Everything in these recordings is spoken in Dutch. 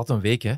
Wat een week, hè?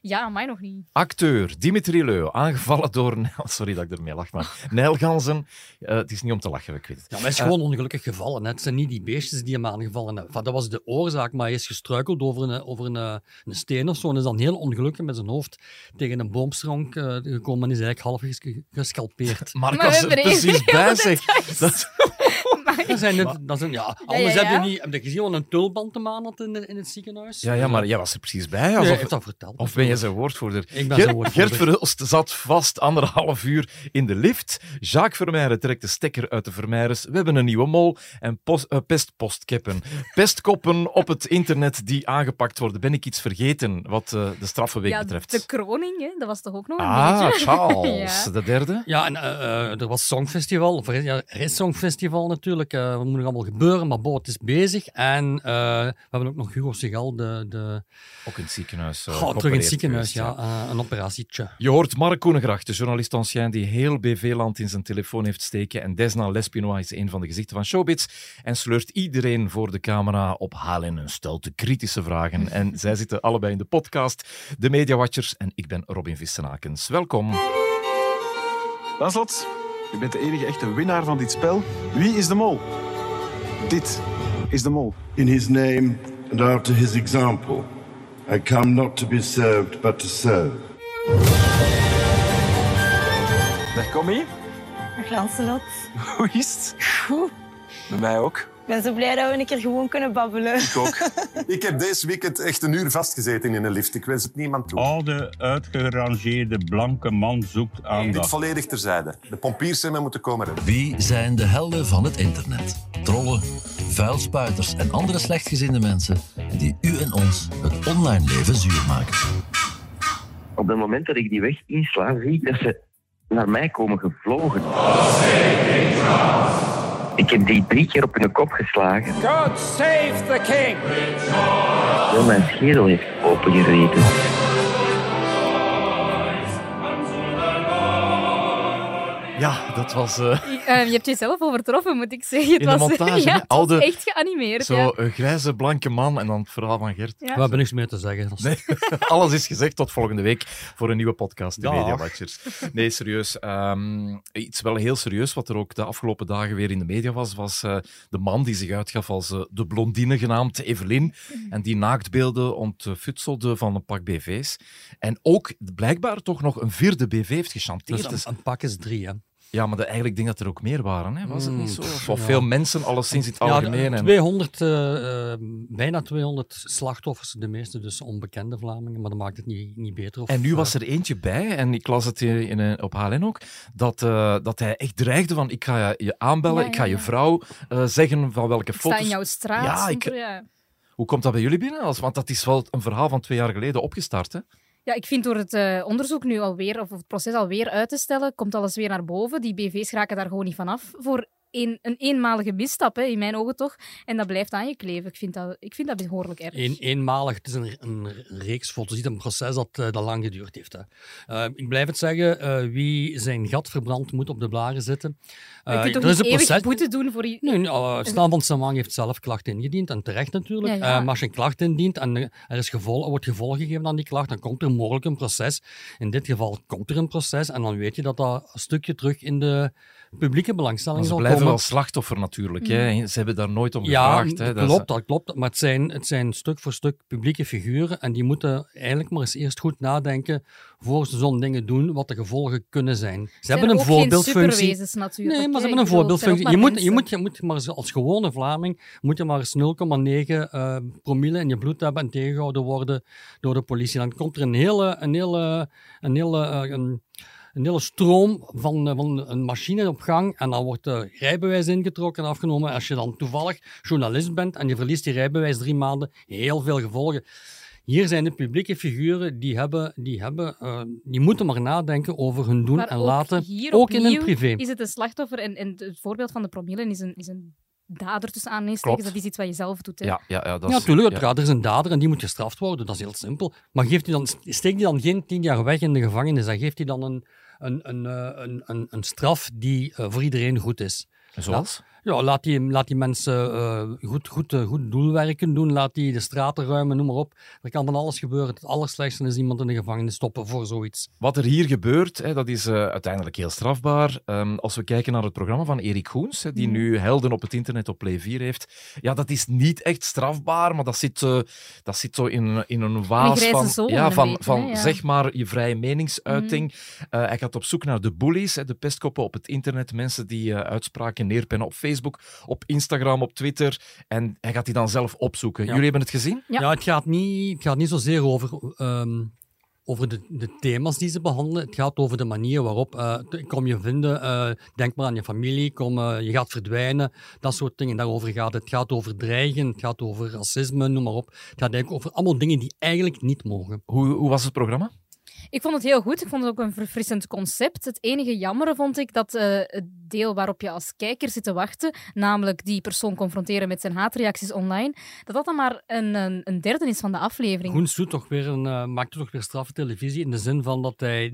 Ja, mij nog niet. Acteur Dimitri Leu, aangevallen door... Sorry dat ik ermee lach, maar Nijl Ganzen. eh, het is niet om te lachen, ik weet het. Ja, maar hij is gewoon ongelukkig gevallen. hè. Het zijn niet die beestjes die hem aangevallen hebben. Enfin, dat was de oorzaak, maar hij is gestruikeld over een, over een, eh, een steen of zo. En is dan heel ongelukkig met zijn hoofd tegen een boomstronk eh, gekomen en is eigenlijk half ges- gescalpeerd. Maar was we er precies heel bij, zeg. Dat, Dat zijn het, dat zijn, ja, anders ja, heb je niet... Heb je gezien wat een tulband te maan had in, in het ziekenhuis? ja, ja, maar jij was er precies bij. Nee, Alsof, heeft dat verteld. Of ben je zijn woordvoerder? Ik ben Ger- zijn woordvoerder. Gert Verhulst zat vast anderhalf uur in de lift. Jacques Vermeijren trekt de stekker uit de Vermeijers. We hebben een nieuwe mol. En post, eh, pestpostkeppen. Pestkoppen op het internet die aangepakt worden. Ben ik iets vergeten wat eh, de straffenweek ja, betreft? de kroning, hè, dat was toch ook nog een Ah, beetje? Charles, Ja. de derde. Ja, en eh, er was Songfestival, of er- er is Songfestival natuurlijk. Eh wat moet nog allemaal gebeuren, maar bo, het is bezig. En eh, we hebben ook nog Hugo Segal, de, de, Ook in het ziekenhuis. Goh, terug in het ziekenhuis, geweest, ja, eh, een operatietje. Je hoort Mark Koenegracht, de journalist ancien die heel BV-land in zijn telefoon heeft steken. En Desna Lespinois is een van de gezichten van Showbiz. En sleurt iedereen voor de camera op halen en stelt de kritische vragen. En zij zitten allebei in de podcast, de Media Watchers. En ik ben Robin Vissenakens. Welkom. Baslot, je bent de enige echte winnaar van dit spel. Wie is de mol? Dit is de mol. In his name and after his example, I come not to be served, but to serve. Dag, kom hier. Dag Lancelot. Hoe is het? Goed. Bij mij ook. Ik ben zo blij dat we een keer gewoon kunnen babbelen. Ik ook. Ik heb deze weekend echt een uur vastgezeten in een lift. Ik wens het niemand toe. oude, uitgerangeerde, blanke man zoekt Dit aandacht. volledig terzijde. De pompiers zijn mij moeten komen redden. Wie zijn de helden van het internet? Trollen, vuilspuiters en andere slechtgezinde mensen die u en ons het online leven zuur maken. op het moment dat ik die weg insla, zie ik dat ze naar mij komen gevlogen. Ik heb die drie keer op hun kop geslagen. God save the king! Heel mijn schedel heeft opengereten. Ja, dat was eh, Eh, je hebt jezelf overtroffen, moet ik zeggen. Het In de was, montage, ja, was echt geanimeerd. zo ja. een grijze, blanke man. En dan het verhaal van Gert. Ja. We hebben niks meer te zeggen. Nee, alles is gezegd. Tot volgende week voor een nieuwe podcast, de Dag. Media Watchers. Nee, serieus. ehm, iets wel heel serieus, wat er ook de afgelopen dagen weer in de media was, was eh, de man die zich uitgaf als de blondine genaamd Evelyn. En die naaktbeelden ontfutselde van een pak BV's. En ook blijkbaar toch nog een vierde BV heeft gechanteerd. Dus- een, een pak is drie, hè. Ja, maar de, eigenlijk denk ik dat er ook meer waren. Hè? Was het niet zo? Mm, Of, ja. veel mensen, alleszins in het Ja, algemeen. en- 200, eh, eh, bijna 200 slachtoffers, de meeste dus onbekende Vlamingen, maar dat maakt het niet, niet beter. Of, En nu eh, was er eentje bij, en ik las het in, in, een- op HLN ook, dat, eh, dat hij echt dreigde van ik ga je aanbellen, Ja, ik ga je vrouw eh, zeggen van welke Ik sta foto's... in jouw straat. Ja, ik- ja. Hoe komt dat bij jullie binnen? Als, want dat is wel een verhaal van twee jaar geleden opgestart. Hè? Ja, ik vind door het eh, onderzoek nu alweer, of het proces alweer uit te stellen, komt alles weer naar boven. Die BV's raken daar gewoon niet vanaf. Voor een, een eenmalige misstap, hè, in mijn ogen toch. En dat blijft aan je kleven. Ik vind dat, ik vind dat behoorlijk erg. Een, eenmalig, het is een, een reeks foto's, niet een proces dat, eh, dat lang geduurd heeft. Hè. Eh, ik blijf het zeggen, eh, wie zijn gat verbrandt moet op de blaren zitten. je Eh, kunt toch er is een proces- boete doen voor... i- Nee, uh, Staan van Samang heeft zelf klachten ingediend, en terecht natuurlijk. Ja, ja. Maar als je een klacht indient en er, is gevol, er wordt gevolg gegeven aan die klacht, dan komt er mogelijk een proces. In dit geval komt er een proces en dan weet je dat dat een stukje terug in de publieke belangstelling Maar ze blijven wel slachtoffer natuurlijk. Mm. Hè? Ze hebben daar nooit om Ja, gevraagd. Hè? Dat klopt, dat klopt. Maar het zijn, het zijn stuk voor stuk publieke figuren en die moeten eigenlijk maar eens eerst goed nadenken voor ze zo'n dingen doen, wat de gevolgen kunnen zijn. Ze zijn hebben een voorbeeldfunctie. superwezens natuurlijk. Nee, maar ze hebben een voorbeeldfunctie. Je moet, je, moet, je moet maar eens als gewone Vlaming moet je maar eens 0,9 eh, promille in je bloed hebben en tegengehouden worden door de politie. Dan komt er een hele, een hele, een hele, eh, een, een hele stroom van, eh, van een machine op gang en dan wordt de rijbewijs ingetrokken en afgenomen. Als je dan toevallig journalist bent en je verliest die rijbewijs drie maanden, heel veel gevolgen. Hier zijn de publieke figuren die, hebben, die, hebben, eh, die moeten maar nadenken over hun doen Maar en ook laten, hier ook in hun privé. Is het een slachtoffer en, en het voorbeeld van de promille is een, is een dader tussen aanhalingstekens. Dat is iets wat je zelf doet. Hè. Ja, ja, ja, dat Ja, is- natuurlijk. ja. uiteraard. Er is een dader en die moet gestraft worden. Dat is heel simpel. Maar geeft hij dan, steekt hij dan geen tien jaar weg in de gevangenis? Dan geeft hij dan een, een, een, eh, een, een, een straf die eh, voor iedereen goed is. Zoals? Ja, laat die, laat die mensen uh, goed, goed, uh, goed doelwerken doen. Laat die de straten ruimen, noem maar op. Er kan van alles gebeuren. Het allerslechtste is iemand in de gevangenis stoppen voor zoiets. Wat er hier gebeurt, hè, dat is uh, uiteindelijk heel strafbaar. Um, als we kijken naar het programma van Erik Goens, hè, die mm. nu helden op het internet op Play 4 heeft. Ja, dat is niet echt strafbaar, maar dat zit, dat zit zo in, in een waas van, ja, van, beetje, van hè, ja. zeg maar je vrije meningsuiting. Mm. hij gaat op zoek naar de bullies, hè, de pestkoppen op het internet. Mensen die uitspraken neerpennen op Facebook Facebook, op Instagram, op Twitter. En hij gaat die dan zelf opzoeken. Jullie hebben het gezien? Ja, ja het, gaat niet, het gaat niet zozeer over, um, over de, de, thema's die ze behandelen. Het gaat over de manier waarop. Uh, kom je vinden, uh, denk maar aan je familie, kom, uh, je gaat verdwijnen, dat soort dingen. Daarover gaat het. Het gaat over dreigen, het gaat over racisme, noem maar op. Het gaat eigenlijk over allemaal dingen die eigenlijk niet mogen. Hoe, hoe was het programma? Ik vond het heel goed. Ik vond het ook een verfrissend concept. Het enige jammere vond ik dat uh, het deel waarop je als kijker zit te wachten, namelijk die persoon confronteren met zijn haatreacties online, dat dat dan maar een, een, een derde is van de aflevering. Goens doet toch weer een, uh, maakt toch weer straffe televisie in de zin van dat hij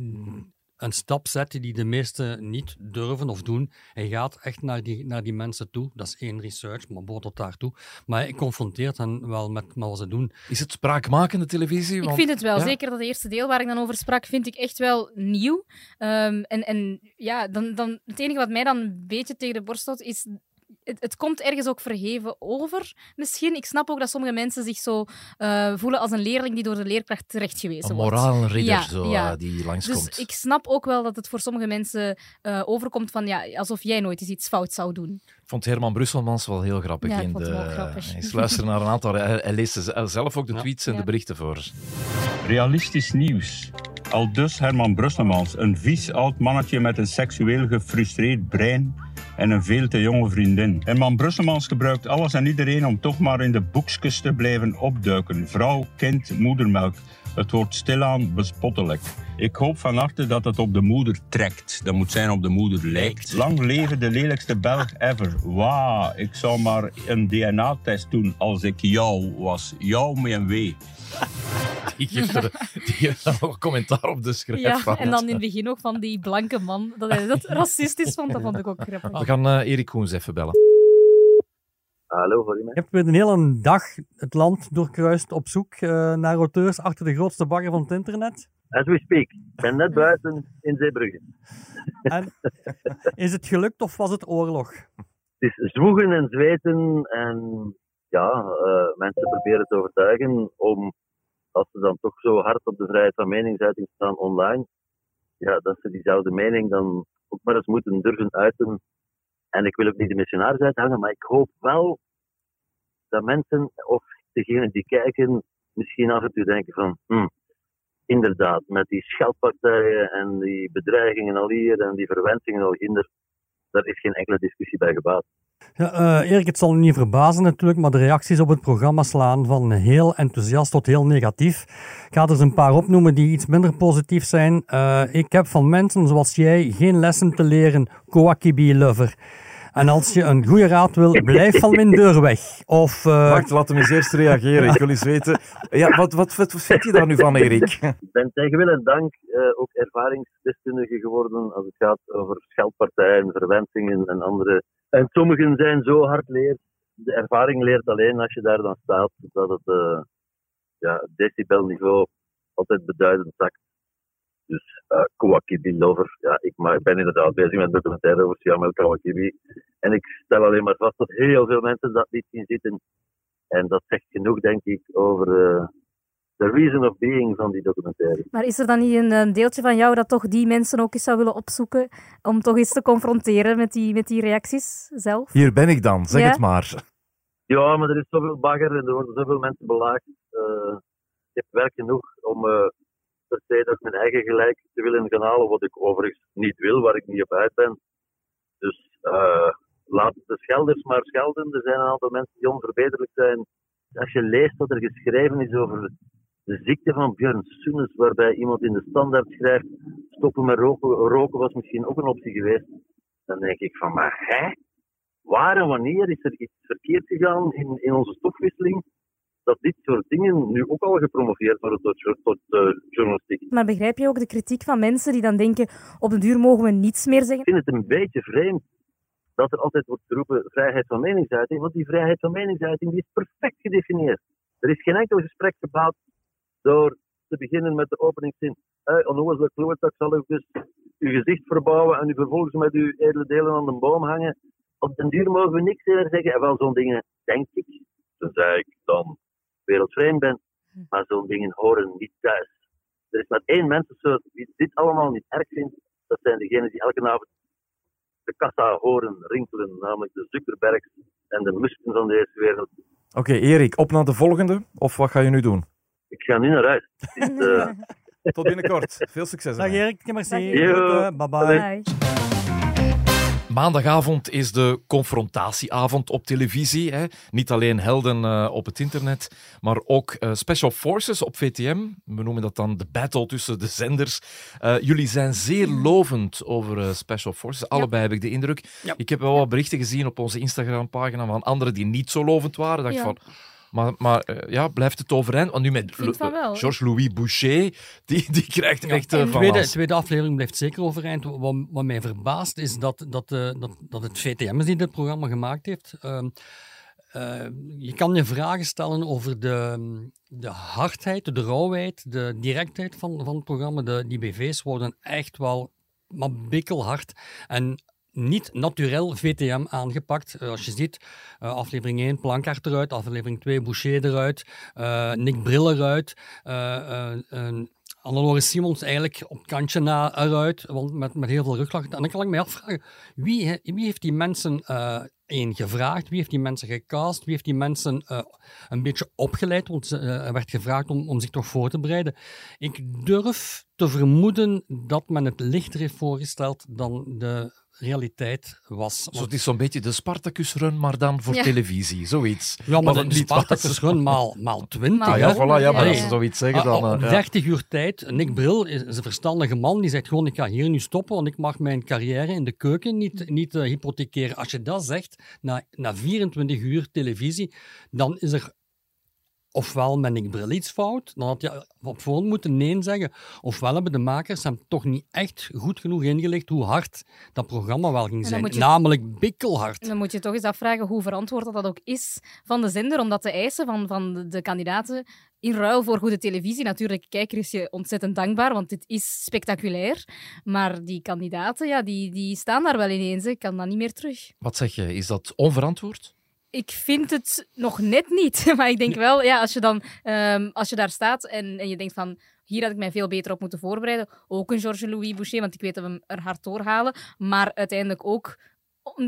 een stap zetten die de meesten niet durven of doen. Hij gaat echt naar die, naar die mensen toe. Dat is één research, maar bood tot daartoe. Maar hij confronteert hen wel met, met wat ze doen. Is het spraakmakende televisie? Want, ik vind het wel. Zeker dat eerste deel waar ik dan over sprak, vind ik echt wel nieuw. Um, en, en ja, dan, dan, het enige wat mij dan een beetje tegen de borst stoot, is het, het, komt ergens ook verheven over. Misschien. Ik snap ook dat sommige mensen zich zo uh, voelen als een leerling die door de leerkracht terechtgewezen wordt. Een moraalridder ja, zo, ja. Uh, die langskomt. Dus ik snap ook wel dat het voor sommige mensen uh, overkomt van ja, alsof jij nooit eens iets fout zou doen. Ik vond Herman Brusselmans wel heel grappig. Ja, in de, grappig. Hij luistert naar een aantal... Hij, hij leest zelf ook de tweets en de berichten voor. Realistisch nieuws. Al dus Herman Brusselmans, een vies oud mannetje met een seksueel gefrustreerd brein en een veel te jonge vriendin. Herman Brusselmans gebruikt alles en iedereen om toch maar in de boekjes te blijven opduiken. Vrouw, kind, moedermelk. Het wordt stilaan bespottelijk. Ik hoop van harte dat het op de moeder trekt. Dat moet zijn op de moeder lijkt. Lang leven de lelijkste Belg ever. Wauw, ik zou maar een DNA-test doen als ik jou was. Jou met een W. Die geeft er, die geeft er nog commentaar op de schrijf. Ja, en dan in het begin nog van die blanke man. Dat hij dat racistisch vond, dat vond ik ook grappig. We gaan uh, Erik Koens even bellen. Hallo, voor Je hebt weer een hele dag het land doorkruist op zoek uh, naar auteurs achter de grootste bagger van het internet. As we speak. Ik ben net buiten in Zeebrugge. En, is het gelukt of was het oorlog? Het is zwoegen en zweten en ja, uh, mensen proberen te overtuigen om, als ze dan toch zo hard op de vrijheid van meningsuiting staan online, ja, dat ze diezelfde mening dan ook maar eens moeten durven uiten. En ik wil ook niet de missionaris uithangen, maar ik hoop wel dat mensen, of degenen die kijken, misschien af en toe denken van, hm, inderdaad, met die scheldpartijen en die bedreigingen al hier en die verwensingen al hinder, daar is geen enkele discussie bij gebaat. Ja, uh, Erik, het zal u niet verbazen natuurlijk, maar de reacties op het programma slaan van heel enthousiast tot heel negatief. Ik ga er eens een paar opnoemen die iets minder positief zijn. Uh, ik heb van mensen zoals jij geen lessen te leren, Koakibi-lover. En als je een goede raad wil, blijf van mijn deur weg. Of, uh... Wacht, laat hem eens eerst reageren. Ik wil eens weten. Ja, wat, wat, wat, vind je daar nu van, Erik? Ik ben tegen wil en dank uh, ook ervaringsdeskundige geworden als het gaat over scheldpartijen, verwensingen en andere. En sommigen zijn zo hard leerd. De ervaring leert alleen als je daar dan staat dat het uh, ja, decibelniveau altijd beduidend zakt. Dus uh, Kawakibi Lover. Ja, ik, maar, ik ben inderdaad bezig met een documentaire over Siamel Kawakibi. En ik stel alleen maar vast dat heel veel mensen dat niet zien zitten. En dat zegt genoeg, denk ik, over uh, de reason of being van die documentaire. Maar is er dan niet een, een, deeltje van jou dat toch die mensen ook eens zou willen opzoeken om toch eens te confronteren met die, met die reacties zelf? Hier ben ik dan, zeg het maar. Ja, maar er is zoveel bagger en er worden zoveel mensen belaagd. Uh, ik heb werk genoeg om uh, per se dat mijn eigen gelijk te willen gaan halen, wat ik overigens niet wil, waar ik niet op uit ben. Dus uh, laat de schelders maar schelden. Er zijn een aantal mensen die onverbeterlijk zijn. Als je leest wat er geschreven is over de ziekte van Björn Soenes, waarbij iemand in de standaard schrijft: stoppen met roken, roken was misschien ook een optie geweest. Dan denk ik van, maar hè? Waar en wanneer is er iets verkeerd gegaan in, in onze stofwisseling? Dat dit soort dingen nu ook al gepromoveerd worden tot, tot uh, journalistiek. Maar begrijp je ook de kritiek van mensen die dan denken, op de duur mogen we niets meer zeggen? Ik vind het een beetje vreemd dat er altijd wordt geroepen vrijheid van meningsuiting, want die vrijheid van meningsuiting die is perfect gedefinieerd. Er is geen enkel gesprek gebouwd door te beginnen met de openingszin. Hey, onnozele klootzak zal u dus uw gezicht verbouwen en u vervolgens met uw edele delen aan de boom hangen. Op den duur mogen we niks meer zeggen. En wel zo'n dingen, denk ik, tenzij ik dan wereldvreemd ben, maar zo'n dingen horen niet thuis. Er is maar één mensensoort die dit allemaal niet erg vindt. Dat zijn degenen die elke avond de kassa horen rinkelen, namelijk de Zuckerbergs en de Musken van deze wereld. Oké, Erik, op naar de volgende. Of wat ga je nu doen? Ik ga nu naar huis. Eh, Tot binnenkort. Veel succes. Dag. Erik, merci. Yo. Bye bye. Maandagavond is de confrontatieavond op televisie. Hè. Niet alleen helden eh, op het internet, maar ook eh, Special Forces op VTM. We noemen dat dan de battle tussen de zenders. Eh, jullie zijn zeer lovend over Special Forces. Allebei heb ik de indruk. Ja. Ik heb wel wat berichten gezien op onze Instagram-pagina van anderen die niet zo lovend waren. Dacht Ja. van... Maar, maar eh, ja, blijft het overeind? Want nu met. Georges-Louis Boucher, die, die krijgt echt eh, De van tweede, alles. tweede aflevering blijft zeker overeind. Wat, wat mij verbaast is dat, dat, eh, dat, dat het VTM is die dit programma gemaakt heeft. Ehm, eh, je kan je vragen stellen over de, de hardheid, de rauwheid, de directheid van, van het programma. De, die BV's worden echt wel maar bikkelhard. En niet naturel VTM aangepakt. Eh, als je ziet, eh, aflevering 1 Plankaart eruit, aflevering 2 Boucher eruit, eh, Nick Brill eruit, Annelore Simons eigenlijk op kantje na eruit, want met, met heel veel ruglag. En dan kan ik mij afvragen, wie, wie heeft die mensen één gevraagd? Wie heeft die mensen gecast? Wie heeft die mensen een beetje opgeleid? Want er werd gevraagd om, om zich toch voor te bereiden. Ik durf te vermoeden dat men het lichter heeft voorgesteld dan de realiteit was. Zo, het is zo'n beetje de Spartacus-run, maar dan voor Ja. televisie. Zoiets. Ja, maar de het niet Spartacus was. is gewoon maal, maal 20. Ah, ja, voilà, ja, maar Ja, als ze zoiets zeggen, Ah, dan... op eh, ja. 30 uur tijd, Nick Bril is is een verstandige man, die zegt gewoon, ik ga hier nu stoppen, want ik mag mijn carrière in de keuken niet, niet eh, hypothekeren. Als je dat zegt, na, na 24 uur televisie, dan is er ofwel met Nick Bril iets fout, dan had je op voorhand moeten nee zeggen, ofwel hebben de makers hem toch niet echt goed genoeg ingelicht hoe hard dat programma wel ging zijn. je- Namelijk bikkelhard. Dan moet je toch eens afvragen hoe verantwoord dat, dat ook is van de zender om dat te eisen van, van de, de kandidaten in ruil voor goede televisie. Natuurlijk, kijker is je ontzettend dankbaar, want dit is spectaculair. Maar die kandidaten, ja, die, die staan daar wel ineens. hè. Ik kan dat niet meer terug. Wat zeg je? Is dat onverantwoord? Ik vind het nog net niet. Maar ik denk wel, ja, als je dan ehm, als je daar staat en, en je denkt van. Hier had ik mij veel beter op moeten voorbereiden. Ook een Georges-Louis Boucher, want ik weet dat we hem er hard doorhalen. Maar uiteindelijk ook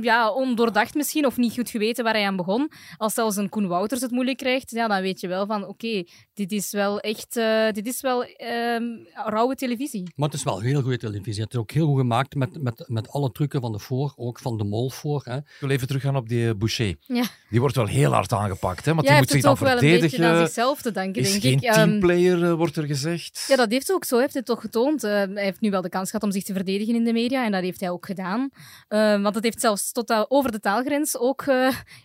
ja, ondoordacht misschien, of niet goed geweten waar hij aan begon. Als zelfs een Koen Wouters het moeilijk krijgt, ja, dan weet je wel van oké, dit is wel echt eh, dit is wel ehm, rauwe televisie. Maar het is wel heel goede televisie. Het is ook heel goed gemaakt met, met, met alle trucken van de voor, ook van de mol voor. Hè. Ik wil even teruggaan op die eh, Boucher. Ja. Die wordt wel heel hard aangepakt, hè? Want ja, hij die moet heeft zich het dan ook wel een beetje verdedigen. aan zichzelf te danken, is denk geen ik. Ehm, teamplayer, eh, wordt er gezegd. Ja, dat heeft hij ook zo. Hij heeft het toch getoond. Eh, hij heeft nu wel de kans gehad om zich te verdedigen in de media. En dat heeft hij ook gedaan. Eh, want het heeft zelfs tot over de taalgrens ook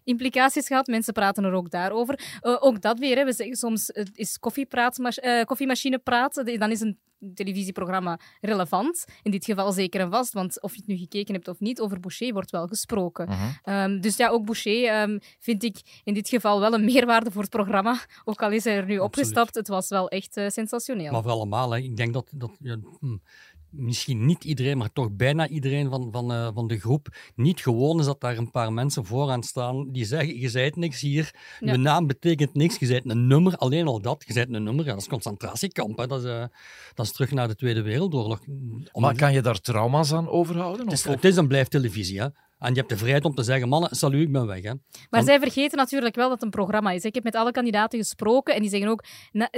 implicaties gehad. Mensen praten er ook daarover. Eh, ook dat weer. Hè. We zeggen soms het is koffiepraatmach- eh, koffiemachine praten. Dan is een televisieprogramma relevant. In dit geval zeker en vast. Want of je het nu gekeken hebt of niet, over Boucher wordt wel gesproken. Mhm. Ehm, dus ja, ook Boucher ehm, vind ik in dit geval wel een meerwaarde voor het programma. Ook al is hij er nu opgestapt. Het was wel echt eh, sensationeel. Maar voor allemaal, hè. ik denk dat, dat ja, hm, misschien niet iedereen, maar toch bijna iedereen van, van, eh, van de groep niet gewoon is dat daar een paar mensen vooraan staan die zeggen, je zei niks hier, Ja. je naam betekent niks, je zei een nummer, alleen al dat, je zei een nummer, ja, dat is concentratiekamp, hè. Dat, is, eh, dat is terug naar de Tweede Wereldoorlog. Om- Maar kan je daar trauma's aan overhouden? het, is, Of- het is en blijft televisie, hè. En je hebt de vrijheid om te zeggen, mannen, salut, ik ben weg, hè. Maar zij vergeten natuurlijk wel dat het een programma is. Ik heb met alle kandidaten gesproken en die zeggen ook...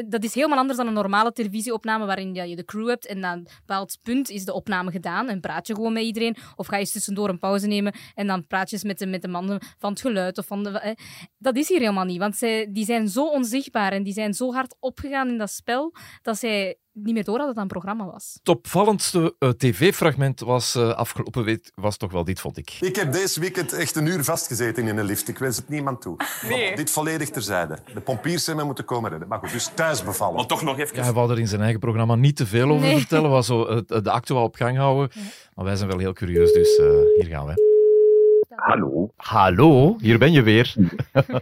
dat is helemaal anders dan een normale televisieopname waarin je de crew hebt en na een bepaald punt is de opname gedaan en praat je gewoon met iedereen. Of ga je tussendoor een pauze nemen en dan praat je eens met de, met de mannen van het geluid. Of van de, eh, dat is hier helemaal niet, want zij, die zijn zo onzichtbaar en die zijn zo hard opgegaan in dat spel dat zij niet meer door hadden dat het een programma was. Het opvallendste eh, tv-fragment was eh, afgelopen week was toch wel dit, vond ik. Ik heb deze weekend echt een uur vastgezeten in een lift. Ik wens het niemand toe. Nee. Dit volledig terzijde. De pompiers zijn me moeten komen redden. Maar goed, dus thuis bevallen. Maar toch nog even. Ja, hij wou er in zijn eigen programma niet te veel over Nee. vertellen, was zo het- de actua op gang houden. Maar wij zijn wel heel curieus, dus eh, hier gaan we. Hallo. Hallo, hier ben je weer.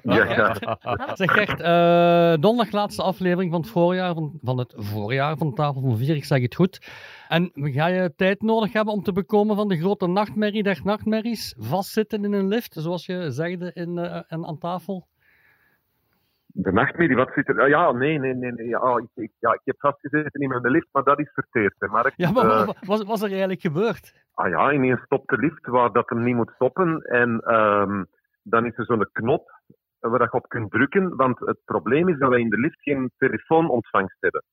Ja, ja. Zeg Gert, eh, donderdag laatste aflevering van het voorjaar van, van het voorjaar van Tafel van Vier, ik zeg het goed. En ga je tijd nodig hebben om te bekomen van de grote nachtmerrie der nachtmerries? Vastzitten in een lift, zoals je zegde in, eh, in, aan tafel? De nachtmerrie, wat zit er? Ja, nee, nee, nee. nee. Ja, ik, ik- ja, ik heb vastgezeten in mijn lift, maar dat is verteerd, hè, Mark. Ja, maar Eh, wat was, er eigenlijk gebeurd? Ah ja, ineens stopt de lift waar dat hem niet moet stoppen. En ehm, dan is er zo'n knop waar je op kunt drukken. Want het probleem is dat wij in de lift geen telefoonontvangst hebben.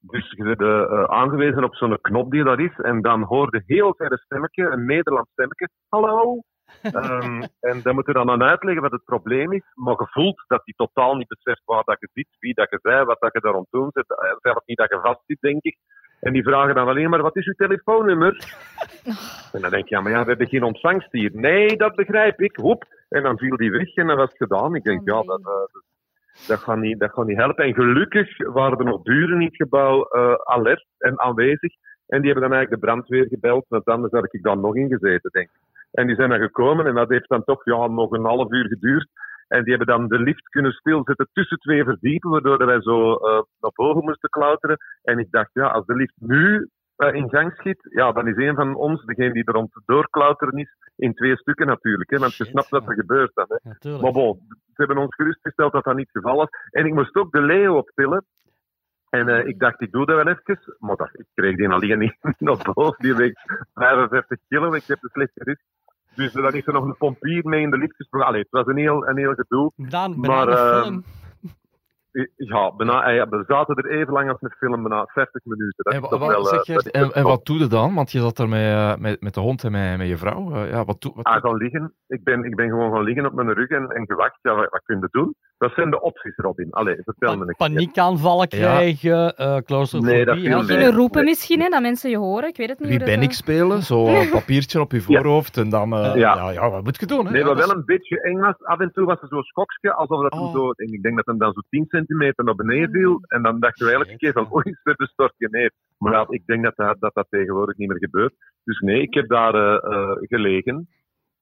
Dus je bent eh, eh, aangewezen op zo'n knop die dat is. En dan hoor je heel verre stemmetje, een Nederlands stemmetje. Hallo! Ehm, en dan moet je dan aan uitleggen wat het probleem is. Maar je voelt dat hij totaal niet beseft waar dat je zit, wie dat je zei, wat dat je daar rond doen zit. Eh, Zelfs niet dat je vast zit, denk ik. En die vragen dan alleen maar, wat is uw telefoonnummer? En dan denk je, ja, maar ja, we hebben geen ontvangst hier. Nee, dat begrijp ik. Hoep. En dan viel die weg en dat was het gedaan. Ik denk, ja, dat, eh, dat, gaat niet, dat gaat niet helpen. En gelukkig waren er nog buren in het gebouw eh, alert en aanwezig. En die hebben dan eigenlijk de brandweer gebeld, want anders had ik dan nog in gezeten, denk ik. En die zijn dan gekomen en dat heeft dan toch ja, nog een half uur geduurd. En die hebben dan de lift kunnen stilzetten tussen twee verdiepen, waardoor wij zo eh, naar boven moesten klauteren. En ik dacht, ja, als de lift nu eh, in gang schiet, ja, dan is een van ons, degene die er te doorklauteren is, in twee stukken natuurlijk. Hè, want je snapt wat er gebeurt dan. Hè. maar bon, ze hebben ons gerustgesteld dat dat niet het geval was. En ik moest ook de Leo optillen. En eh, ik dacht, ik doe dat wel even. Maar dat, ik kreeg die alleen niet naar boven. Die weegt 55 kilo. Ik heb het slecht gerust. Dus dan is er nog een pompier mee in de lift gesprongen. Allee, het was een heel, een heel gedoe. Daan, maar, film. ja, bijna, eh, ja, we zaten er even lang als een film, bijna 50 minuten. Dat En, is wa- toch wat, wel, eh, dat en, wat doe je dan? Want je zat er met, eh, met, met de hond en met, met je vrouw. Eh, ja, wat doe, wat Ah, gaan liggen. Ik ben, ik ben gewoon gaan liggen op mijn rug en, en gewacht. Ja, wat, wat kun je doen? Dat zijn de opties, Robin. Allee, vertel me een. Paniekaanvallen krijgen, eh claustrofobie. Nee, dat hè? viel mee. Beginnen roepen misschien, hè, dat mensen je horen. Ik weet het niet. Wie ben ik eh, spelen? Zo een papiertje op je voorhoofd en dan... eh, Ja. ja. Ja, wat moet je doen? Hè? Nee, Ja, wat dat wel is- een beetje eng was. Af en toe was er zo'n schokje, alsof dat Oh. zo... En ik denk dat hem dan zo 10 centimeter naar beneden viel. En dan dachten we eigenlijk een keer van, oei, er stort je neer. Maar ja, ik denk dat dat, dat dat tegenwoordig niet meer gebeurt. Dus nee, ik heb daar gelegen.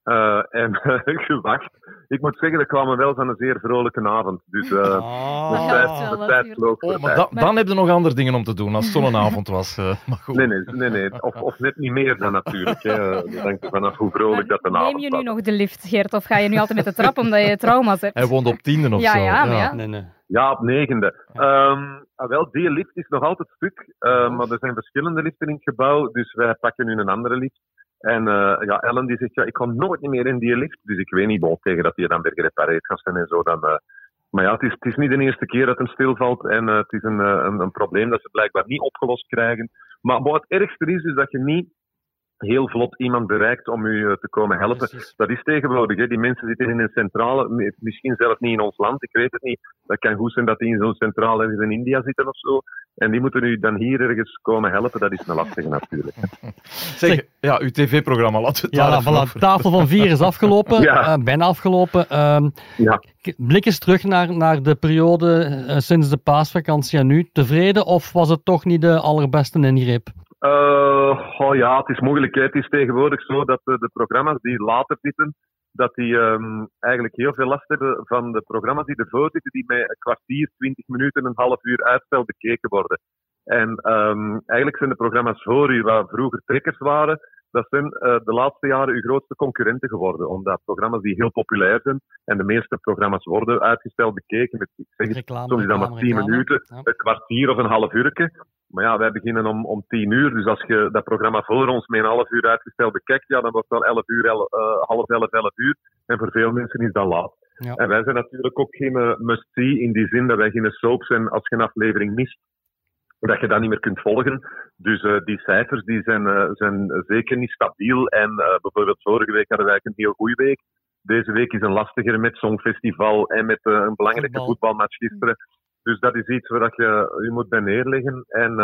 Eh, en gewacht. Ik moet zeggen, dat kwam wel van een zeer vrolijke avond. Dus eh Ah. de tijd, de vloog Oh, maar da- dan heb je nog andere dingen om te doen als het zo'n avond was. eh, maar goed. Nee, nee, nee, nee. Of, of net niet meer dan natuurlijk. Hè. Dat hangt er vanaf hoe vrolijk dat een Neem avond je was. nu nog de lift, Geert? Of ga je nu altijd met de trap omdat je trauma's hebt? Hij woont op tiende of Ja, zo. ja, ja. Nee, nee. Ja, op negende. Ehm, ah, wel, die lift is nog altijd stuk. eh, maar er zijn verschillende liften in het gebouw. Dus wij pakken nu een andere lift. En eh, ja, Ellen die zegt, ja, ik kom nooit meer in die lift. Dus ik weet niet, bon, tegen dat die dan weer gerepareerd gaat zijn en zo. Dan, eh, maar ja, het is, het is niet de eerste keer dat hem stilvalt. En eh, het is een, een, een probleem dat ze blijkbaar niet opgelost krijgen. Maar bon, het ergste is, is dat je niet heel vlot iemand bereikt om u eh, te komen helpen. Dat is tegenwoordig. Hè. Die mensen zitten in een centrale, mi- misschien zelfs niet in ons land, ik weet het niet. Dat kan goed zijn dat die in zo'n centrale ergens in India zitten of zo. En die moeten u dan hier ergens komen helpen. Dat is een lastige natuurlijk. Zeg, ja, uw tv-programma, laten we het Ja, voilà, over- tafel van vier is afgelopen, Ja. eh, bijna afgelopen. Ehm, Ja. k- blik eens terug naar, naar de periode eh, sinds de paasvakantie en nu. Tevreden of was het toch niet de allerbeste ingreep? Eh, oh ja, het is moeilijk. Het is tegenwoordig zo dat de programma's die later zitten, dat die ehm, eigenlijk heel veel last hebben van de programma's die ervoor zitten, die met een kwartier, twintig minuten, een half uur uitstel bekeken worden. En ehm, eigenlijk zijn de programma's voor u, waar vroeger trekkers waren, dat zijn eh, de laatste jaren uw grootste concurrenten geworden. Omdat programma's die heel populair zijn, en de meeste programma's worden uitgesteld bekeken met, ik zeg Reclame, soms is dat maar tien minuten, Ja. een kwartier of een half uurtje. Maar ja, wij beginnen om, om tien uur. Dus als je dat programma voor ons met een half uur uitgesteld bekijkt, ja, dan wordt het wel elf uur, eh, half elf, elf uur. En voor veel mensen is dat laat. Ja. En wij zijn natuurlijk ook geen eh, must-see in die zin dat wij geen soap zijn als je een aflevering mist. Dat je dat niet meer kunt volgen. Dus eh, die cijfers die zijn, eh, zijn zeker niet stabiel. En eh, bijvoorbeeld vorige week hadden wij een heel goede week. Deze week is een lastiger met Songfestival en met een belangrijke Voetbal. voetbalmatch gisteren. Dus dat is iets waar dat je je moet bij neerleggen. En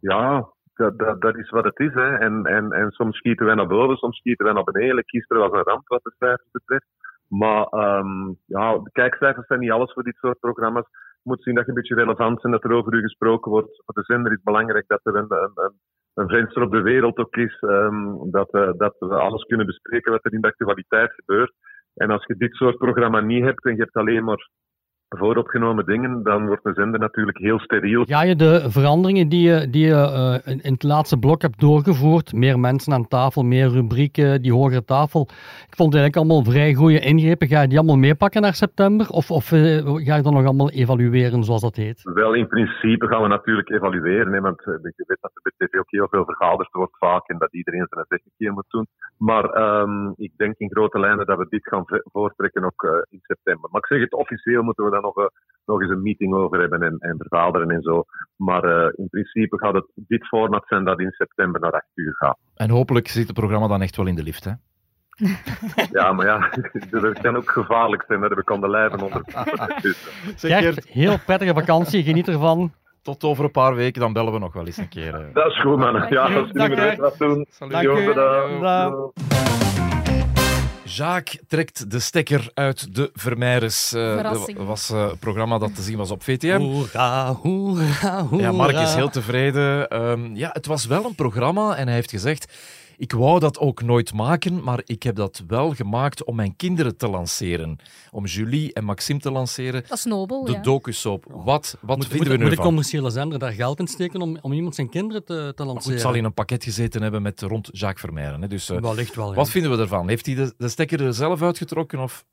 ja, dat, dat, dat is wat het is. Hè. En, en, en soms schieten wij naar boven, soms schieten wij naar beneden. Gisteren was een ramp wat de cijfers betreft. Maar ehm, ja, de kijkcijfers zijn niet alles voor dit soort programma's. Moet zien dat je een beetje relevant bent, dat er over u gesproken wordt. Voor de zender is het belangrijk dat er een, een, een, een venster op de wereld ook is. ehm, dat, eh, dat we alles kunnen bespreken wat er in de actualiteit gebeurt. En als je dit soort programma niet hebt en je hebt alleen maar vooropgenomen dingen, dan wordt de zender natuurlijk heel steriel. Ga je de veranderingen die je, die je eh, in, in het laatste blok hebt doorgevoerd, meer mensen aan tafel, meer rubrieken, die hogere tafel, ik vond het eigenlijk allemaal vrij goede ingrepen. Ga je die allemaal meepakken naar september? Of, of eh, ga je dan nog allemaal evalueren, zoals dat heet? Wel, in principe gaan we natuurlijk evalueren, hè, want eh, je weet dat er bij tv ook heel veel vergaderd wordt vaak en dat iedereen zijn een keer moet doen. Maar ehm, ik denk in grote lijnen dat we dit gaan voortrekken ook in september. Maar ik zeg het, officieel moeten we daar nog, eh, nog eens een meeting over hebben en, en vergaderen en zo. Maar eh, in principe gaat het dit format zijn dat in september naar 8 uur gaat. En hopelijk zit het programma dan echt wel in de lift, hè? Ja, maar ja, dat kan ook gevaarlijk zijn. Daar heb ik aan de lijven onder. Gert, heel prettige vakantie, geniet ervan. Tot over een paar weken, dan bellen we nog wel eens een keer. eh. Dat is goed, man. Ja, als je niet meer u. weet wat doen. Dank Jacques trekt de stekker uit de Vermeires. Eh. Dat was eh, een programma dat te zien was op VTM. Hoera, hoera, hoera. Ja, Mark is heel tevreden. Ehm, ja, het was wel een programma en hij heeft gezegd... Ik wou dat ook nooit maken, maar ik heb dat wel gemaakt om mijn kinderen te lanceren. Om Julie en Maxime te lanceren. Dat is nobel, De ja. docu-soap. Wat, wat Moet, vinden moet, we moet nu de van? commerciële zender daar geld in steken om, om iemand zijn kinderen te, te Goed, lanceren? het zal in een pakket gezeten hebben met rond Jacques Vermeijren. Hè. Dus, eh, Wellicht wel, ja. Wat vinden we ervan? Heeft hij de, de stekker er zelf uitgetrokken? Of?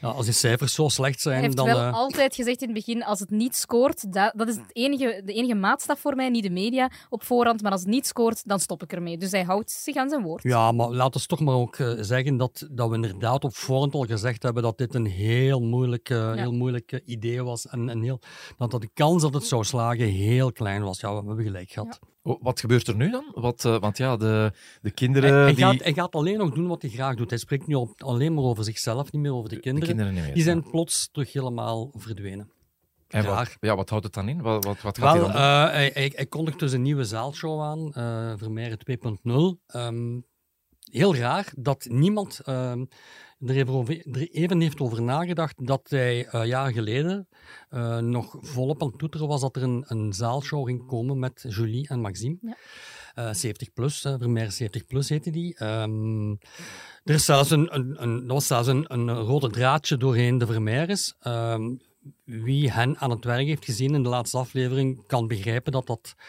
Ja, als die cijfers zo slecht zijn, Hij heeft dan... wel eh, altijd gezegd in het begin, als het niet scoort, dat, dat is het enige, de enige maatstaf voor mij, niet de media op voorhand, maar als het niet scoort, dan stop ik ermee. Dus hij houdt zich aan zijn woord. Ja, maar laten we toch maar ook eh, zeggen dat, dat we inderdaad op voorhand al gezegd hebben dat dit een heel moeilijk, eh, heel moeilijk idee was. En, en heel, dat, dat de kans dat het zou slagen heel klein was. Ja, we hebben gelijk gehad. Wat gebeurt er nu dan? Wat, eh, want ja, de, de kinderen... Hij, hij die... gaat, hij gaat alleen nog doen wat hij graag doet. Hij spreekt nu op, alleen maar over zichzelf, niet meer over de kinderen. kinderen niet meer, die ja. zijn plots terug helemaal verdwenen. En wat, ja, wat houdt het dan in? Wat, wat, wat gaat hij Wel, dan doen? eh, hij, hij, hij kondigt dus een nieuwe zaalshow aan, eh Vermeijren 2.0. Ehm, heel raar dat niemand ehm, er, even over, er even heeft over nagedacht dat hij eh jaren geleden eh, nog volop aan het toeteren was dat er een, een zaalshow ging komen met Julie en Maxime. Ja. Eh, 70 plus, uh, Vermeer 70 plus heette die. Ehm, er is zelfs een, een, een, er was zelfs een, een rode draadje doorheen de Vermeers. Ehm, wie hen aan het werk heeft gezien in de laatste aflevering kan begrijpen dat dat eh,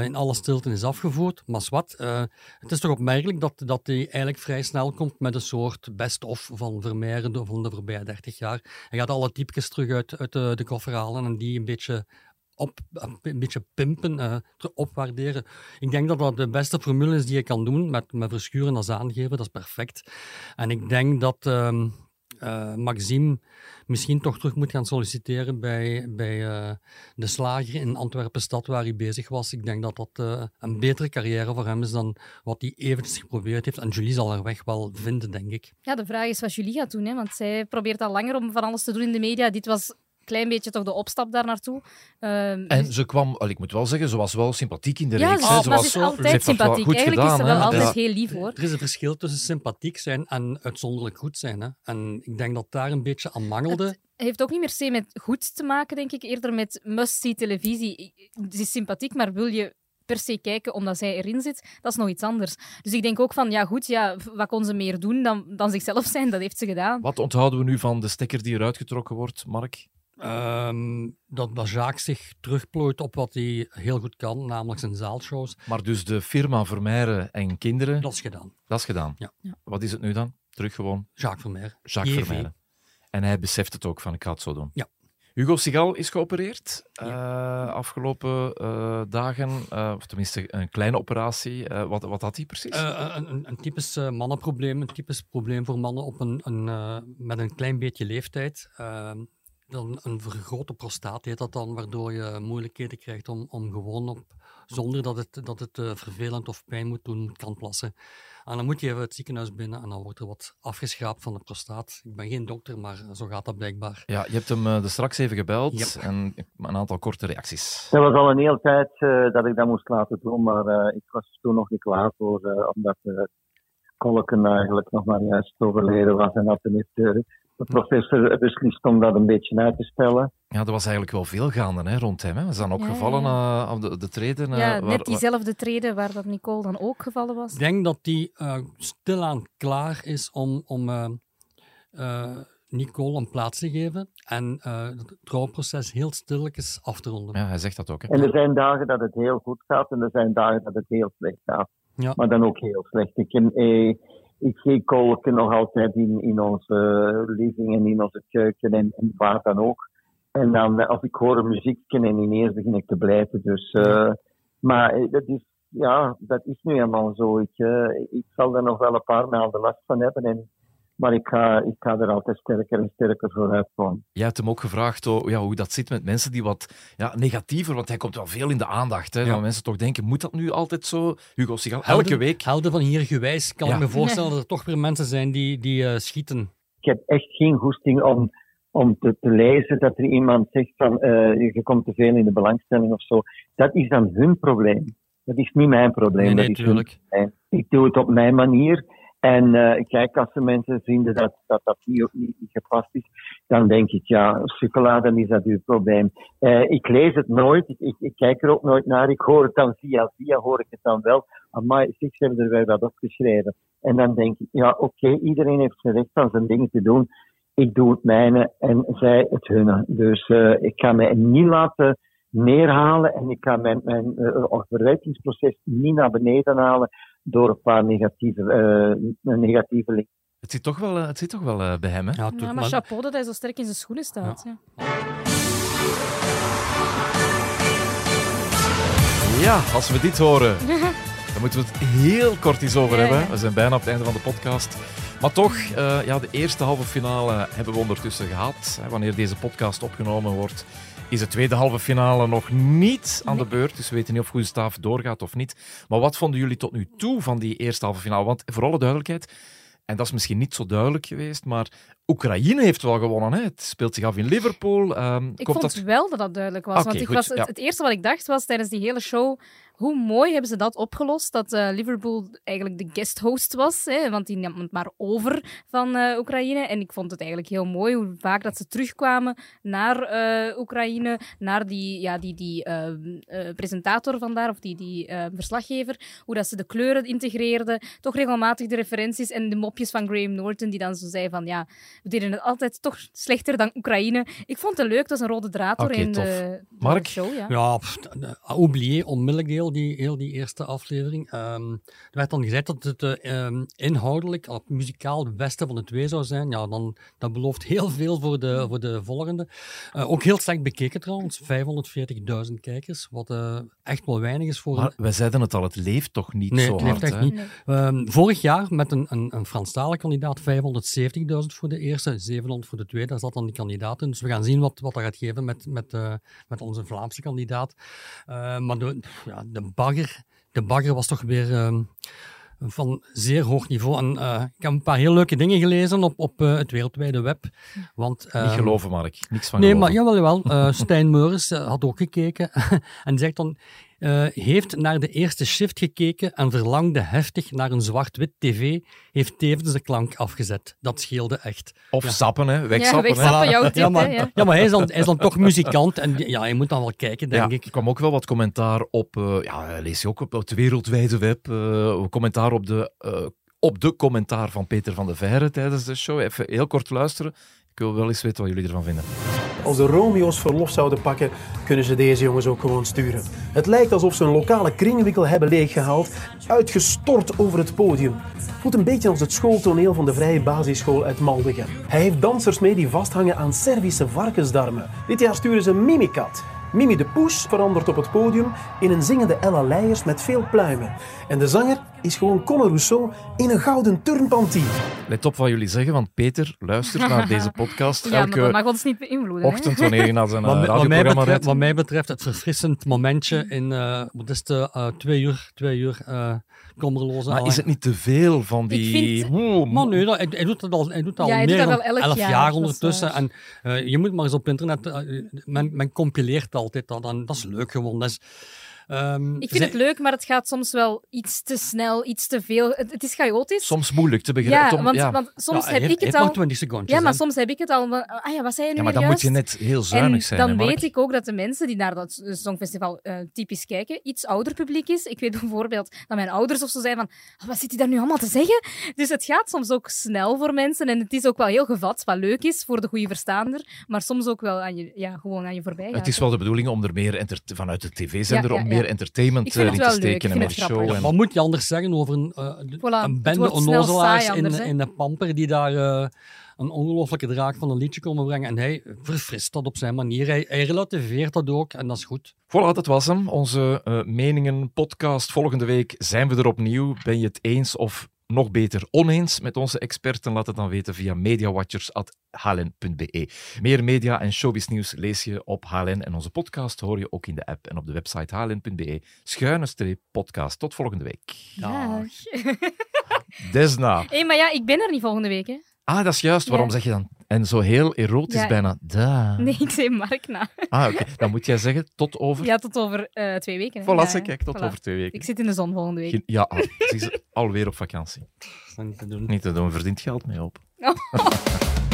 in alle stilte is afgevoerd. Maar wat, eh, het is toch opmerkelijk dat, dat hij eigenlijk vrij snel komt met een soort best-of van Vermeeren van de voorbije 30 jaar. Hij gaat alle typjes terug uit, uit de, koffer halen en die een beetje op, een beetje pimpen, eh, te opwaarderen. Ik denk dat dat de beste formule is die je kan doen, met, met verschuren als aangeven, dat is perfect. En ik denk dat ehm, eh, Maxime misschien toch terug moet gaan solliciteren bij, bij eh, de slager in Antwerpen-stad waar hij bezig was. Ik denk dat dat eh, een betere carrière voor hem is dan wat hij eventjes geprobeerd heeft. En Julie zal haar weg wel vinden, denk ik. Ja, de vraag is wat Julie gaat doen, hè, want zij probeert al langer om van alles te doen in de media. Dit was klein beetje toch de opstap daar naartoe. Ehm, En ze kwam, wel, ik moet wel zeggen, ze was wel sympathiek in de Ja, reeks. ze-. Ze was ze is zo- altijd sympathiek. Eigenlijk is ze wel altijd Ja. heel lief, hoor. Er is een verschil tussen sympathiek zijn en uitzonderlijk goed zijn. Hè? En ik denk dat daar een beetje aan mangelde. Het heeft ook niet se met goed te maken, denk ik. Eerder met must-see televisie. Ze is sympathiek, maar wil je per se kijken omdat zij erin zit, dat is nog iets anders. Dus ik denk ook van, ja goed, ja, wat kon ze meer doen dan, dan zichzelf zijn? Dat heeft ze gedaan. Wat onthouden we nu van de stekker die eruit getrokken wordt, Mark? Ehm, dat, Jacques zich terugplooit op wat hij heel goed kan, namelijk zijn zaalshows. Maar dus de firma Vermeijren en kinderen... Dat is gedaan. Dat is gedaan. Ja. Ja. Wat is het nu dan? Terug gewoon? Jacques Vermeer. Jacques JV. Vermeijren. En hij beseft het ook van, ik ga het zo doen. Ja. Hugo Sigal is geopereerd eh, afgelopen eh, dagen, eh, of tenminste een kleine operatie. Eh, wat, wat had hij precies? Eh, een, een, een typisch mannenprobleem, een typisch probleem voor mannen op een, een, eh, met een klein beetje leeftijd. Dan een vergrote prostaat heet dat dan, waardoor je moeilijkheden krijgt om, om gewoon op, zonder dat het, dat het eh, vervelend of pijn moet doen, kan plassen. En dan moet je even het ziekenhuis binnen en dan wordt er wat afgeschraapt van de prostaat. Ik ben geen dokter, maar zo gaat dat blijkbaar. Ja, je hebt hem eh, er straks even gebeld en een aantal korte reacties. Dat was al een hele tijd eh, dat ik dat moest laten doen, maar eh, ik was toen nog niet klaar voor, eh, omdat uh, Kolken eigenlijk nog maar juist overleden was en dat er niet uh, de professor beslist om dat een beetje uit te stellen. Ja, er was eigenlijk wel veel gaande hè, rond hem. Hè. We zijn ook Ja, gevallen ja. eh, op de, de treden. eh, Ja, waar- net diezelfde treden waar dat Nicole dan ook gevallen was. Ik denk dat die eh, stilaan klaar is om, om eh, eh, Nicole een plaats te geven en eh, het trouwproces heel stilletjes af te ronden. Ja, hij zegt dat ook. Hè. En er zijn dagen dat het heel goed gaat en er zijn dagen dat het heel slecht gaat. Ja. Maar dan ook heel slecht. Ik, eh, ik zie kolken nog altijd in, in onze living en in onze keuken en, en waar dan ook. En dan eh, als ik hoor een muziekje en ineens begin ik te blijven. Dus, eh, maar eh, dat is, ja, dat is nu helemaal zo. Ik, eh, ik zal er nog wel een paar maanden last van hebben. En, maar ik ga, ik ga er altijd sterker en sterker voor uitkomen. Jij hebt hem ook gevraagd oh, ja, hoe dat zit met mensen die wat ja, negatiever, want hij komt wel veel in de aandacht. Hè, Ja. Dat mensen toch denken, moet dat nu altijd zo? Hugo Sigal, elke Helden- week. Helden van hier gewijs kan Ja. ik me voorstellen dat er toch weer mensen zijn die, die eh, schieten. ik heb echt geen goesting om, om te, te lezen dat er iemand zegt van eh, je komt te veel in de belangstelling of zo. Dat is dan hun probleem. Dat is niet mijn probleem. Nee, nee, dat is tuurlijk. hun probleem. Ik doe het op mijn manier. En eh, kijk, als de mensen vinden dat dat, dat niet, niet, niet gepast is, dan denk ik, ja, dan is dat uw probleem. Eh, ik lees het nooit, ik, ik, ik kijk er ook nooit naar, ik hoor het dan via via, hoor ik het dan wel. Zeg, ze hebben er wel wat opgeschreven. En dan denk ik, ja, oké, iedereen heeft zijn recht aan zijn dingen te doen. Ik doe het mijne en zij het hunne. Dus eh, ik kan mij niet laten neerhalen en ik kan mijn, mijn verwerkingsproces niet naar beneden halen door een paar negatieve, eh, negatieve linken. Het zit toch wel, eh, het zit toch wel eh, bij hem, hè? Ja, Ja, maar chapeau dat hij zo sterk in zijn schoenen staat. Ja. Ja, als we dit horen, dan moeten we het heel kort eens over hebben. We zijn bijna op het einde van de podcast. Maar toch, eh, ja, de eerste halve finale hebben we ondertussen gehad. Hè, Wanneer deze podcast opgenomen wordt, is de tweede halve finale nog niet aan de beurt. Dus we weten niet of Goede Staaf doorgaat of niet. Maar wat vonden jullie tot nu toe van die eerste halve finale? Want voor alle duidelijkheid, en dat is misschien niet zo duidelijk geweest, maar Oekraïne heeft wel gewonnen. Hè? Het speelt zich af in Liverpool. Ehm, Ik vond dat... wel dat dat duidelijk was. Want ik goed, was, het eerste wat ik dacht was tijdens die hele show. Hoe mooi hebben ze dat opgelost? Dat eh, Liverpool eigenlijk de guest host was. Hè, want die nam het maar over van eh, Oekraïne. En ik vond het eigenlijk heel mooi hoe vaak dat ze terugkwamen naar eh, Oekraïne. Naar die, ja, die, die eh, eh, presentator vandaar, of die, die eh, verslaggever. Hoe dat ze de kleuren integreerden. Toch regelmatig de referenties en de mopjes van Graham Norton. Die dan zo zei van ja, we deden het altijd toch slechter dan Oekraïne. Ik vond het leuk. Het was een rode draad door in de, de Mark? show. Ja. Ja, pff, oublié onmiddellijk heel die, heel die eerste aflevering. Ehm, er werd dan gezegd dat het eh, ehm, inhoudelijk, of muzikaal, het beste van de twee zou zijn. Ja, dan, dat belooft heel veel voor de, voor de volgende. Eh, ook heel slecht bekeken trouwens, 540.000 kijkers, wat eh, echt wel weinig is voor Maar een... wij zeiden het al, het leeft toch niet Nee, zo het leeft hard. echt hè? niet. Ehm, vorig jaar met een, een, een Franstalige kandidaat 570.000 voor de eerste, 700 voor de tweede. Daar zat dan die kandidaat in. Dus we gaan zien wat, wat dat gaat geven met, met, eh, met onze Vlaamse kandidaat. Eh, maar de, ja, de, bagger, de bagger was toch weer ehm, van zeer hoog niveau. En, eh, ik heb een paar heel leuke dingen gelezen op, op eh, het wereldwijde web. Want, Niet ehm, geloven, Mark. Niks van Nee, geloven. maar jawel, jawel. Eh, Stijn Meurs eh, had ook gekeken en zegt dan, eh, heeft naar de eerste shift gekeken en verlangde heftig naar een zwart-wit tv, heeft tevens de klank afgezet. Dat scheelde echt. Of zappen, hè. Wegzappen, Ja, wegzappen, hè. jouw tip, ja, maar, hè, ja. ja, maar hij is dan, hij is dan toch muzikant en ja, je moet dan wel kijken, denk ja, ik. Er kwam ook wel wat commentaar op, eh, ja, lees je ook op, het wereldwijde web, eh, commentaar op de, op de commentaar van Peter van de Veire tijdens de show. Even heel kort luisteren. Ik wil wel eens weten wat jullie ervan vinden. Als de Romeo's verlof zouden pakken, kunnen ze deze jongens ook gewoon sturen. Het lijkt alsof ze een lokale kringwikkel hebben leeggehaald, uitgestort over het podium. Voelt een beetje als het schooltoneel van de Vrije Basisschool uit Maldegem. Hij heeft dansers mee die vasthangen aan Servische varkensdarmen. Dit jaar sturen ze Mimikat. Mimi de Poes verandert op het podium in een zingende Ella Leijers met veel pluimen. En de zanger is gewoon Conor Rousseau in een gouden turnpantie. Let op wat jullie zeggen, want Peter luistert naar deze podcast Ja, maar dat elke mag ons niet beïnvloeden. hè. ochtend wanneer je naar zijn eh, Wat, mij- wat, mij radioprogramma betreft, rijdt. wat mij betreft, het verfrissend momentje in, eh wat is het, eh, twee uur, twee uur eh kommerloze Maar is het niet te veel van die... vind- Oeh, Maar nee, dat, hij, hij doet het al, hij doet het al Ja, meer dat dan elf jaar, jaar, dat is ondertussen. En eh, je moet maar eens op internet, eh, men, men compileert altijd dat en dat is leuk gewoon. Dat is, Ehm, Ik vind het leuk, maar het gaat soms wel iets te snel, iets te veel. Het, het is chaotisch. Soms moeilijk te begrijpen. Ja, want, want soms Ja, heb heeft- ik het heeft al... maar 20 secondjes, Ja, maar hè. soms heb ik het al... Ah ja, wat zei je nu Ja, maar dan moet je net heel zuinig en zijn, dan hè, weet ik ook dat de mensen die naar dat Songfestival eh, typisch kijken, iets ouder publiek is. Ik weet bijvoorbeeld dat mijn ouders of zo zijn van, "Ah, wat zit hij daar nu allemaal te zeggen? Dus het gaat soms ook snel voor mensen en het is ook wel heel gevat, wat leuk is voor de goede verstaander, maar soms ook wel aan je, ja, gewoon aan je voorbij gaat. Het is wel de bedoeling om er meer vanuit de tv-zender Ja, ja, om. Meer entertainment Ik vind eh, het in te wel leuk, steken ik en vind meer het show. En... Wat moet je anders zeggen over een, eh, Voilà, een bende onnozelaars in, in de pamper die daar eh, een ongelofelijke draak van een liedje komen brengen. En hij verfrist dat op zijn manier. Hij, hij relativeert dat ook en dat is goed. Voilà, dat was hem. Onze meningen podcast. Volgende week zijn we er opnieuw. Ben je het eens of nog beter oneens met onze experten? Laat het dan weten via mediawatchers.hln.be. Meer media en showbiznieuws lees je op HLN en onze podcast hoor je ook in de app en op de website hln.be. Schuine streep podcast. Tot volgende week. Dag. Desna. Hé, maar ja, ik ben er niet volgende week, hè. Ah, dat is juist. Waarom zeg je dan? En zo heel erotisch Ja. bijna. Da. Nee, ik zei Mark na. Ah, oké. Dan moet jij zeggen tot over... Ja, tot over eh, twee weken. hè. Voilà, kijk, tot Voilà. over twee weken. Ik zit in de zon volgende week. Geen- Ja, ze is alweer op vakantie. Dat is niet te doen. Niet te doen, verdient geld mee op. Oh.